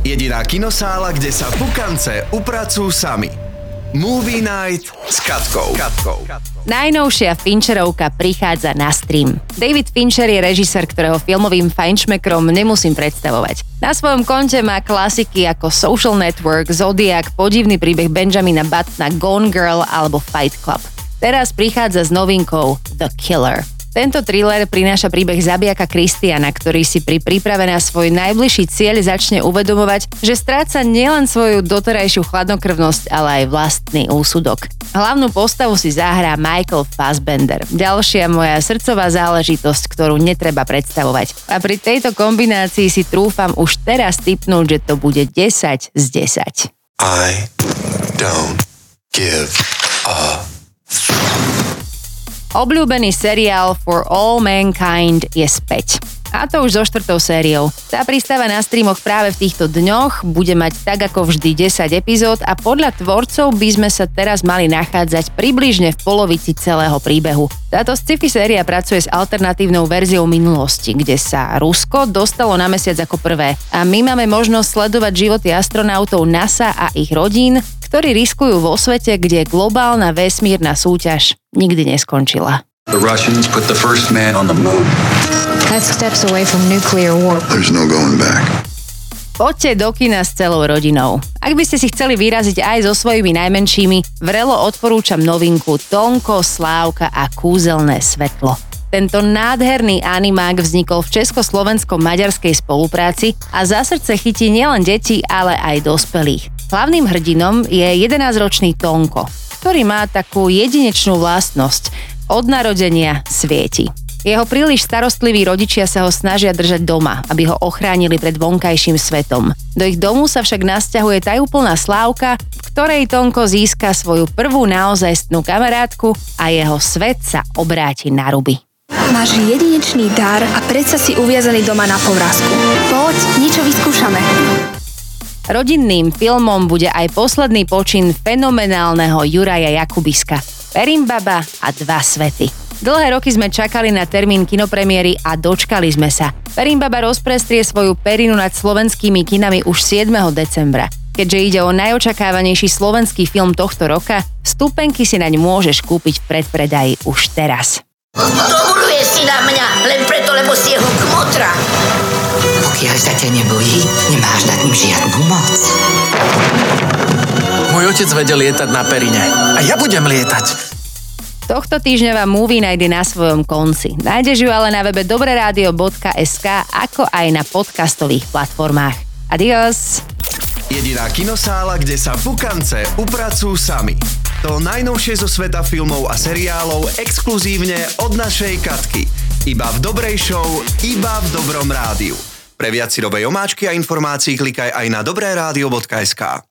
Jediná kinosála, kde sa pukance upracujú sami. Movie Night s Katkou. Katkou. Najnovšia Fincherovka prichádza na stream. David Fincher je režisér, ktorého filmovým fajnšmekrom nemusím predstavovať. Na svojom konte má klasiky ako Social Network, Zodiac, podivný príbeh Benjamina Buttona, Gone Girl alebo Fight Club. Teraz prichádza s novinkou The Killer. Tento thriller prináša príbeh zabijaka Kristiana, ktorý si pri príprave na svoj najbližší cieľ začne uvedomovať, že stráca nielen svoju doterajšiu chladnokrvnosť, ale aj vlastný úsudok. Hlavnú postavu si zahrá Michael Fassbender. Ďalšia moja srdcová záležitosť, ktorú netreba predstavovať. A pri tejto kombinácii si trúfam už teraz typnúť, že to bude 10 z 10. I don't Obľúbený seriál For All Mankind je späť. A to už so štvrtou sériou. Tá pristáva na streamoch práve v týchto dňoch, bude mať tak ako vždy 10 epizód a podľa tvorcov by sme sa teraz mali nachádzať približne v polovici celého príbehu. Táto sci-fi séria pracuje s alternatívnou verziou minulosti, kde sa Rusko dostalo na mesiac ako prvé a my máme možnosť sledovať životy astronautov NASA a ich rodín, ktorí riskujú vo svete, kde globálna vesmírna súťaž nikdy neskončila. The Russians put the first man on the moon. That's steps away from nuclear war. There's no going back. Poďte do kina s celou rodinou. Ak by ste si chceli vyraziť aj so svojimi najmenšími, vrelo odporúčam novinku Tonko, Slávka a Kúzelné svetlo. Tento nádherný animák vznikol v československo-maďarskej spolupráci a za srdce chytí nielen deti, ale aj dospelých. Hlavným hrdinom je 11-ročný Tonko, ktorý má takú jedinečnú vlastnosť. Od narodenia svieti. Jeho príliš starostliví rodičia sa ho snažia držať doma, aby ho ochránili pred vonkajším svetom. Do ich domu sa však nasťahuje tajúplná slávka, v ktorej Tonko získa svoju prvú naozajstnú kamarátku a jeho svet sa obráti na ruby. Máš jedinečný dar a predsa si uviazaný doma na povrázku. Poď, niečo vyskúšame. Rodinným filmom bude aj posledný počin fenomenálneho Juraja Jakubiska. Perimbaba a dva svety. Dlhé roky sme čakali na termín kinopremiéry a dočkali sme sa. Perimbaba rozprestrie svoju perinu nad slovenskými kinami už 7. decembra. Keďže ide o najočakávanejší slovenský film tohto roka, stupenky si naň môžeš kúpiť v predpredaji už teraz. Domuluje si na mňa len preto, lebo si jeho kmotra. Pokiaľ sa ťa nebojí, nemáš nad ním žiadnu moc. Môj otec vedel lietať na perine. A ja budem lietať. Tohto týždňová Movie je na svojom konci. Nájdeš ju ale na webe dobreradio.sk ako aj na podcastových platformách. Adios! Jediná kinosála, kde sa pukance upracujú sami. To najnovšie zo sveta filmov a seriálov exkluzívne od našej Katky. Iba v dobrej show, iba v dobrom rádiu. Pre viac si omáčky a informácií klikaj aj na dobreradio.sk.